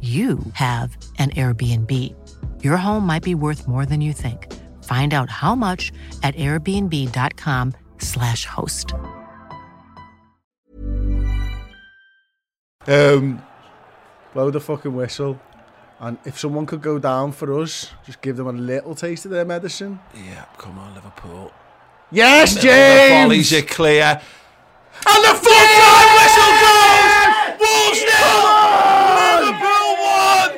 you have an Airbnb. Your home might be worth more than you think. Find out how much at airbnb.com/slash host. Um, blow the fucking whistle. And if someone could go down for us, just give them a little taste of their medicine. Yeah, come on, Liverpool. Yes, James! The James! volleys are clear. And the full-time whistle goes! Wolves nil! Liverpool won!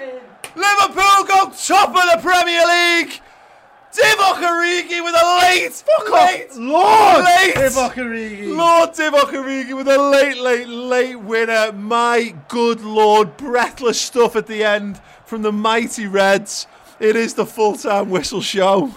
Liverpool go top of the Premier League! Divock Origi with a late, Fuck late, off! Lord! late, Divock Origi. Lord Divock Origi with a late, late, late winner. My good lord, breathless stuff at the end from the mighty Reds. It is the full-time whistle show.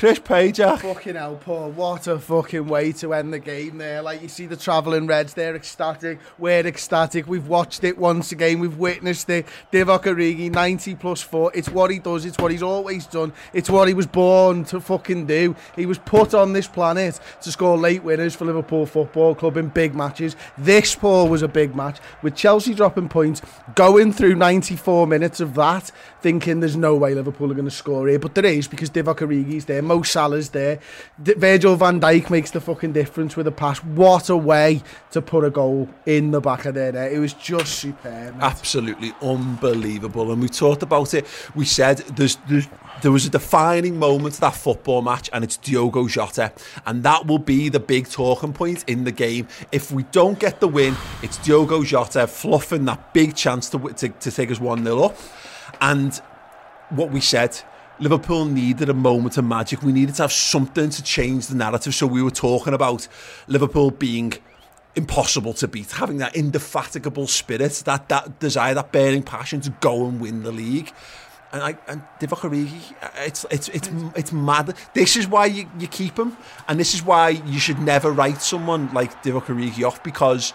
Chris Pajak. Fucking hell, Paul. What a fucking way to end the game there. Like, you see the travelling Reds, they're ecstatic. We're ecstatic. We've watched it once again. We've witnessed it. Divock Origi, 90 plus 4. It's what he does. It's what he's always done. It's what he was born to fucking do. He was put on this planet to score late winners for Liverpool Football Club in big matches. This, Paul, was a big match. With Chelsea dropping points, going through 94 minutes of that, thinking there's no way Liverpool are going to score here. But there is because Divock Origi's there. Mo Salah's there. D- Virgil van Dijk makes the fucking difference with a pass. What a way to put a goal in the back of their net. It was just superb. mate. absolutely unbelievable. And we talked about it. We said there's, there's there was a defining moment to that football match, and it's Diogo Jota, and that will be the big talking point in the game. If we don't get the win, it's Diogo Jota fluffing that big chance to to, to take us one 0 up. And what we said. Liverpool needed a moment of magic. We needed to have something to change the narrative. So we were talking about Liverpool being impossible to beat, having that indefatigable spirit, that that desire, that burning passion to go and win the league. And I and Divock Origi, uh, it's it's it's it's mad. This is why you, you keep him, and this is why you should never write someone like Divock Origi off because.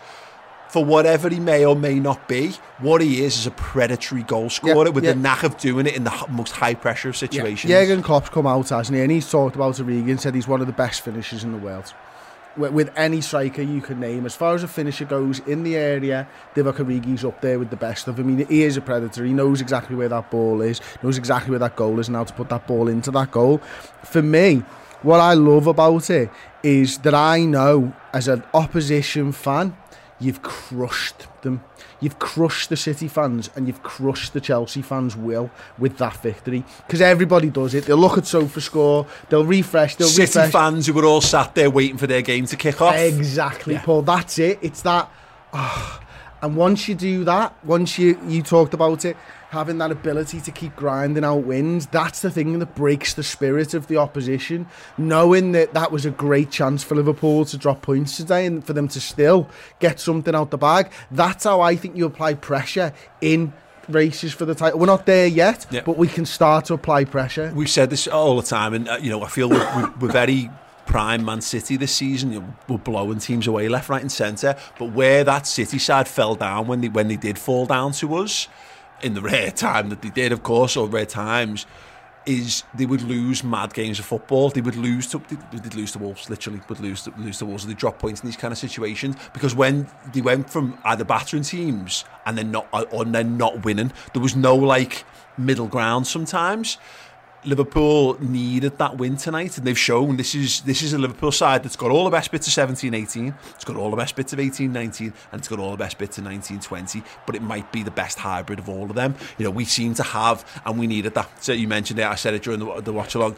For whatever he may or may not be, what he is is a predatory goal scorer with yeah. the knack of doing it in the most high pressure of situations. Jurgen Klopp's come out, hasn't he? And he's talked about Origi and said he's one of the best finishers in the world. With, with any striker you can name. As far as a finisher goes, in the area, Divock Origi's up there with the best of them. I mean, he is a predator. He knows exactly where that ball is, knows exactly where that goal is and how to put that ball into that goal. For me, what I love about it is that I know, as an opposition fan, you've crushed them. You've crushed the City fans and you've crushed the Chelsea fans' will with that victory. Because everybody does it. They'll look at Sofa score, they'll refresh, they'll City refresh. fans who were all sat there waiting for their game to kick off. Exactly, Paul. That's it. It's that. ah. And once you do that, once you you talked about it, having that ability to keep grinding out wins, that's the thing that breaks the spirit of the opposition. Knowing that that was a great chance for Liverpool to drop points today and for them to still get something out the bag. That's how I think you apply pressure in races for the title. We're not there yet, Yeah. but we can start to apply pressure. We've said this all the time, and uh, you know I feel we're, we're, we're very prime Man City this season. You we're blowing teams away left, right, and centre. But where that City side fell down when they when they did fall down to us, in the rare time that they did, of course, or rare times. Is they would lose mad games of football. They would lose to they did lose to Wolves. Literally, would lose to, lose to Wolves. They drop points in these kind of situations because when they went from either battering teams and then not or then not winning, there was no like middle ground sometimes Liverpool needed that win tonight, and they've shown this is this is a Liverpool side that's got all the best bits of 17-18, it's got all the best bits of 18-19, and it's got all the best bits of 19-20. But it might be the best hybrid of all of them. You know, we seem to have, and we needed that. So you mentioned it. I said it during the, the watch along.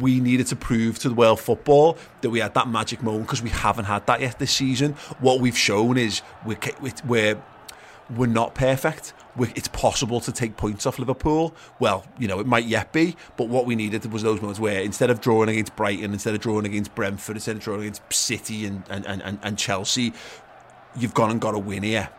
We needed to prove to the world football that we had that magic moment because we haven't had that yet this season. What we've shown is we're we're we're not perfect. We're, it's possible to take points off Liverpool. Well, you know, it might yet be, but what we needed was those moments where instead of drawing against Brighton, instead of drawing against Brentford, instead of drawing against City and, and, and, and Chelsea, you've gone and got a win here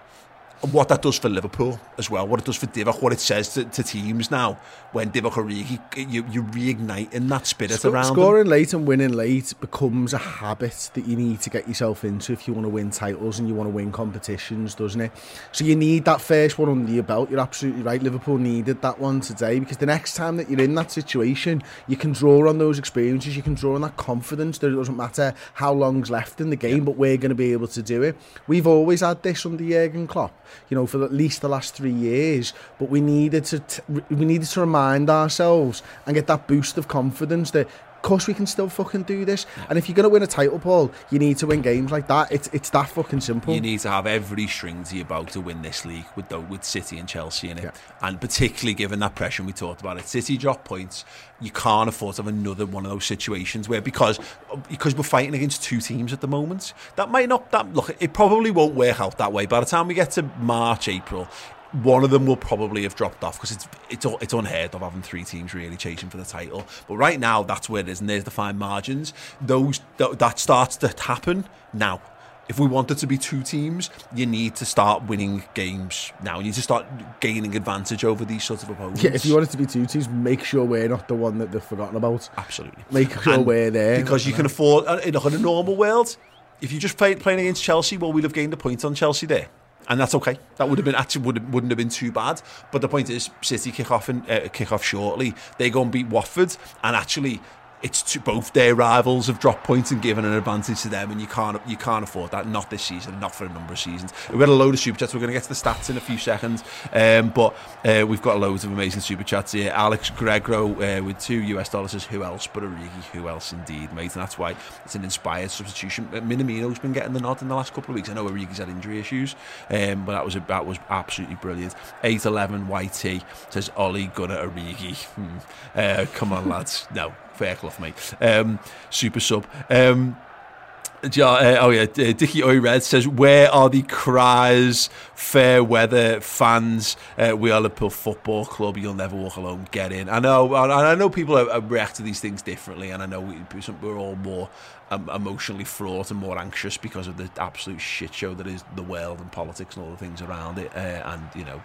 what that does for Liverpool as well, what it does for Divock, what it says to, to teams now when Divock Origi, you, you reignite in that spirit Sc- around Scoring them. late and winning late becomes a habit that you need to get yourself into if you want to win titles and you want to win competitions, doesn't it? So you need that first one under your belt. You're absolutely right. Liverpool needed that one today because the next time that you're in that situation, you can draw on those experiences, you can draw on that confidence that it doesn't matter how long's left in the game, yeah. but we're going to be able to do it. We've always had this under Jurgen Klopp you know, for at least the last three years. But we needed to t- we needed to remind ourselves and get that boost of confidence that course we can still fucking do this. And if you're going to win a title, Paul, you need to win games like that. It's it's that fucking simple. You need to have every string to your bow to win this league with the, with City and Chelsea in it. Yeah. And particularly given that pressure we talked about it. City drop points, you can't afford to have another one of those situations where because because we're fighting against two teams at the moment, that might not that look it probably won't work out that way. By the time we get to March, April, one of them will probably have dropped off because it's it's it's unheard of having three teams really chasing for the title. But right now, that's where it is, and there's the fine margins. Those that, that starts to happen now. If we want it to be two teams, you need to start winning games now. You need to start gaining advantage over these sorts of opponents. Yeah, if you want it to be two teams, make sure we're not the one that they've forgotten about. Absolutely. Make sure and we're there. Because you can afford, uh, in a normal world, if you just play, playing against Chelsea, well, we'd have gained a point on Chelsea there and that's okay. That would have been actually would wouldn't have been too bad. But the point is, City kick off and uh, kick off shortly. They go and beat Watford, and actually it's to both their rivals have dropped points and given an advantage to them, and you can't you can't afford that. Not this season, not for a number of seasons. We've got a load of super chats. We're going to get to the stats in a few seconds, um, but uh, we've got loads of amazing super chats here. Alex Gregro uh, with two US dollars says, "Who else but Origi? Who else indeed, mate?" And that's why it's an inspired substitution. Uh, Minamino's been getting the nod in the last couple of weeks. I know Origi's had injury issues, um, but that was a, that was absolutely brilliant. Eight eleven YT says, "Ole Gunnar Origi." Hmm. Uh, come on, lads. No, fair cloth, mate. Um, super sub. Um, uh, oh yeah, uh, Dickie Oi Red says, "Where are the cries, fair weather fans? Uh, we are Liverpool Football Club. You'll never walk alone. Get in." I know, and I know people react to these things differently, and I know we, we're all more um, emotionally fraught and more anxious because of the absolute shit show that is the world and politics and all the things around it, uh, and you know,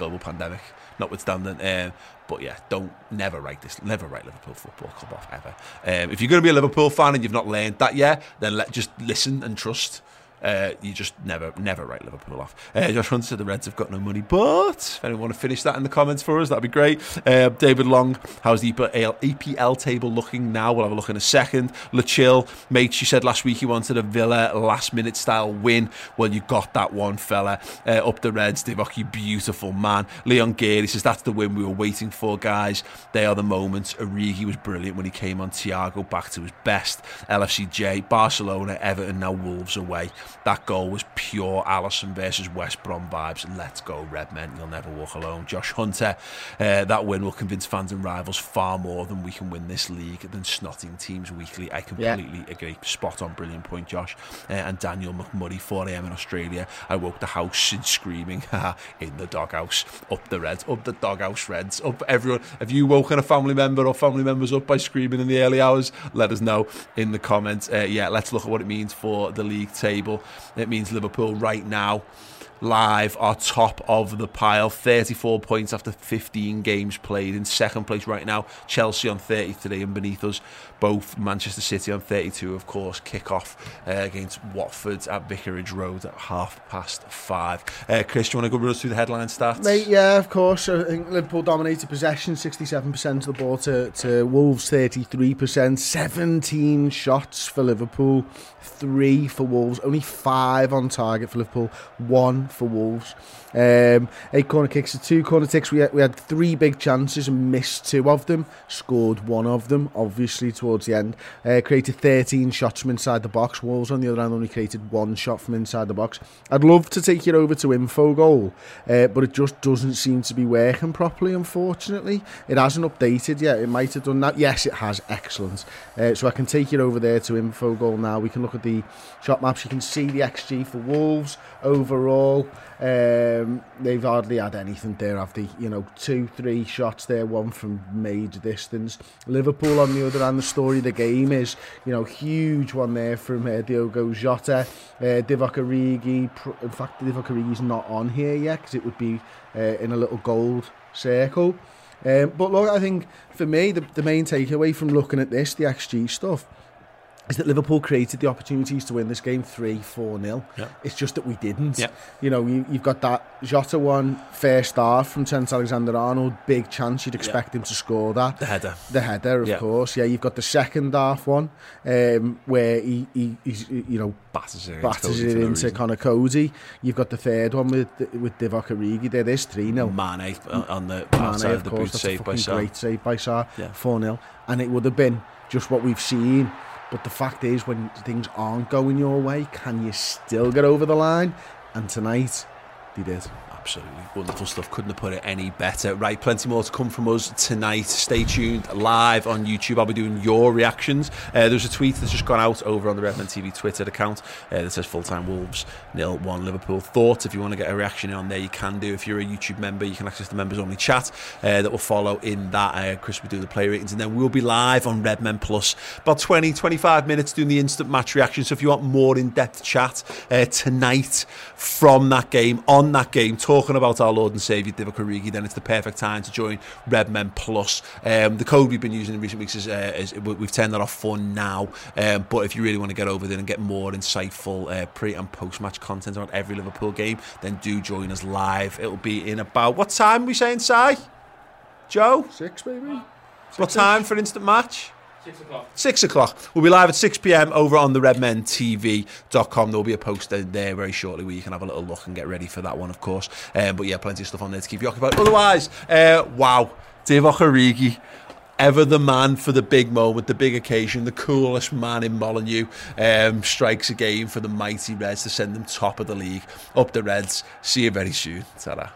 global pandemic notwithstanding. Um, but yeah, don't never write this, never write Liverpool Football Club off ever. Um, if you're going to be a Liverpool fan and you've not learned that yet, then let just listen and trust uh, you just never, never write Liverpool off. Uh, Josh Hunter said the Reds have got no money, but if anyone want to finish that in the comments for us, that'd be great. Uh, David Long, how's the EPL, table looking now? We'll have a look in a second. Chill, mate, you said last week you wanted a Villa last minute style win. Well, you got that one, fella. Uh, up the Reds, Divock, you beautiful man. Leon Geary says that's the win we were waiting for, guys. They are the moments. Origi was brilliant when he came on. Thiago back to his best. LFCJ, Barcelona, Everton, now Wolves away. That goal was pure Alisson versus West Brom vibes. Let's go, Redmen. You'll never walk alone. Josh Hunter, uh, that win will convince fans and rivals far more than we can win this league than snotting teams weekly. I completely yeah. agree. Spot on, brilliant point, Josh. Uh, and Daniel McMurray, 4am in Australia. I woke the house in screaming in the doghouse. Up the Reds, up the doghouse Reds, up everyone. Have you woken a family member or family members up by screaming in the early hours? Let us know in the comments. Uh, yeah, let's look at what it means for the league table. It means Liverpool right now live are top of the pile. 34 points after 15 games played. In second place right now Chelsea on 33 and beneath us both Manchester City on 32 of course kick off uh, against Watford at Vicarage Road at half past five. Uh, Chris do you want to go run us through the headline stats? Mate, yeah of course. I think Liverpool dominated possession 67% of the ball to, to Wolves 33% 17 shots for Liverpool three for Wolves. Only five on target for Liverpool one for Wolves. Um, eight corner kicks to two corner kicks. We had, we had three big chances and missed two of them. Scored one of them, obviously, towards the end. Uh, created 13 shots from inside the box. Wolves, on the other hand, only created one shot from inside the box. I'd love to take it over to Infogol, uh, but it just doesn't seem to be working properly, unfortunately. It hasn't updated yet. It might have done that. Yes, it has. Excellent. Uh, so I can take it over there to Infogol now. We can look at the shot maps. You can see the XG for Wolves overall. Um, they've hardly had anything there, have they? You know, two, three shots there, one from major distance. Liverpool, on the other hand, the story of the game is, you know, huge one there from uh, Diogo Jota, uh, Divock Origi. In fact, Divock Origi's not on here yet because it would be uh, in a little gold circle. Um, but look, I think for me, the, the main takeaway from looking at this, the XG stuff, is that Liverpool created the opportunities to win this game 3 4 0. Yeah. It's just that we didn't. Yeah. You know, you, you've got that Jota one, first half from Trent Alexander Arnold, big chance you'd expect him to score that. The header. The header, of course. Yeah, you've got the second half one um, where he, he, he's, you know, Batters it, batters it no into reason. Conor Coady. You've got the third one with with Divock Origi. There is 3 0. Mane on- on the Mane, of of the course, boot that's save a by Sá. great save by Sá, Yeah. 4 0. And it would have been just what we've seen. But the fact is, when things aren't going your way, can you still get over the line? And tonight, they did. Absolutely wonderful stuff. Couldn't have put it any better. Right, plenty more to come from us tonight. Stay tuned live on YouTube. I'll be doing your reactions. Uh, there's a tweet that's just gone out over on the Redmen TV Twitter account uh, that says full time Wolves nil one Liverpool. Thoughts. If you want to get a reaction on there, you can do. If you're a YouTube member, you can access the members only chat uh, that will follow in that. Uh, Chris will do the play ratings, and then we'll be live on Redmen Plus about 20 25 minutes doing the instant match reaction. So if you want more in depth chat uh, tonight from that game, on that game, talking about our Lord and Saviour Divock Origi, then it's the perfect time to join Redmen Plus. Um, the code we've been using in recent weeks is, uh, is we- we've turned that off for now. Um, but if you really want to get over there and get more insightful uh, pre and post match content on every Liverpool game, then do join us live. It'll be in about what time are we saying, Si? Joe? Six, maybe? What time for instant match? Six o'clock. We'll be live at 6 pm over on the redmentv.com. There'll be a post there- very shortly where you can have a little look and get ready for that one, of course. Um, but yeah, plenty of stuff on there to keep you occupied. Otherwise, uh, wow, Divock Origi. Ever the man for the big moment, the big occasion, the coolest man in Molyneux um, strikes again for the mighty Reds to send them top of the league. Up the Reds. See you very soon. ta